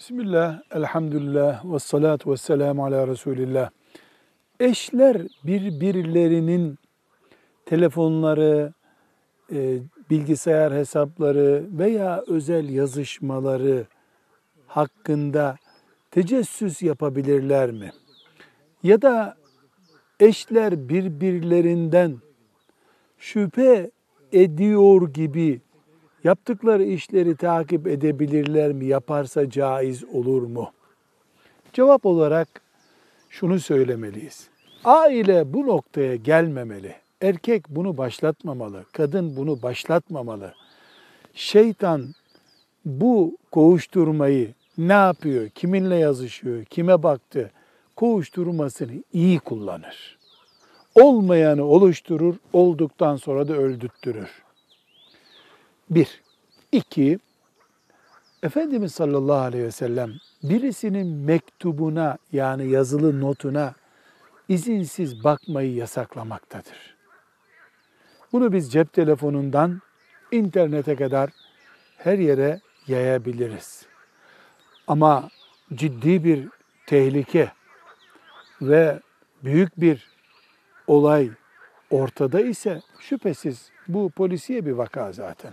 Bismillah, elhamdülillah, ve salatu ve selamu ala Resulillah. Eşler birbirlerinin telefonları, e, bilgisayar hesapları veya özel yazışmaları hakkında tecessüs yapabilirler mi? Ya da eşler birbirlerinden şüphe ediyor gibi yaptıkları işleri takip edebilirler mi? Yaparsa caiz olur mu? Cevap olarak şunu söylemeliyiz. Aile bu noktaya gelmemeli. Erkek bunu başlatmamalı, kadın bunu başlatmamalı. Şeytan bu kovuşturmayı ne yapıyor, kiminle yazışıyor, kime baktı, kovuşturmasını iyi kullanır. Olmayanı oluşturur, olduktan sonra da öldürttürür. Bir. İki, Efendimiz sallallahu aleyhi ve sellem birisinin mektubuna yani yazılı notuna izinsiz bakmayı yasaklamaktadır. Bunu biz cep telefonundan internete kadar her yere yayabiliriz. Ama ciddi bir tehlike ve büyük bir olay ortada ise şüphesiz bu polisiye bir vaka zaten.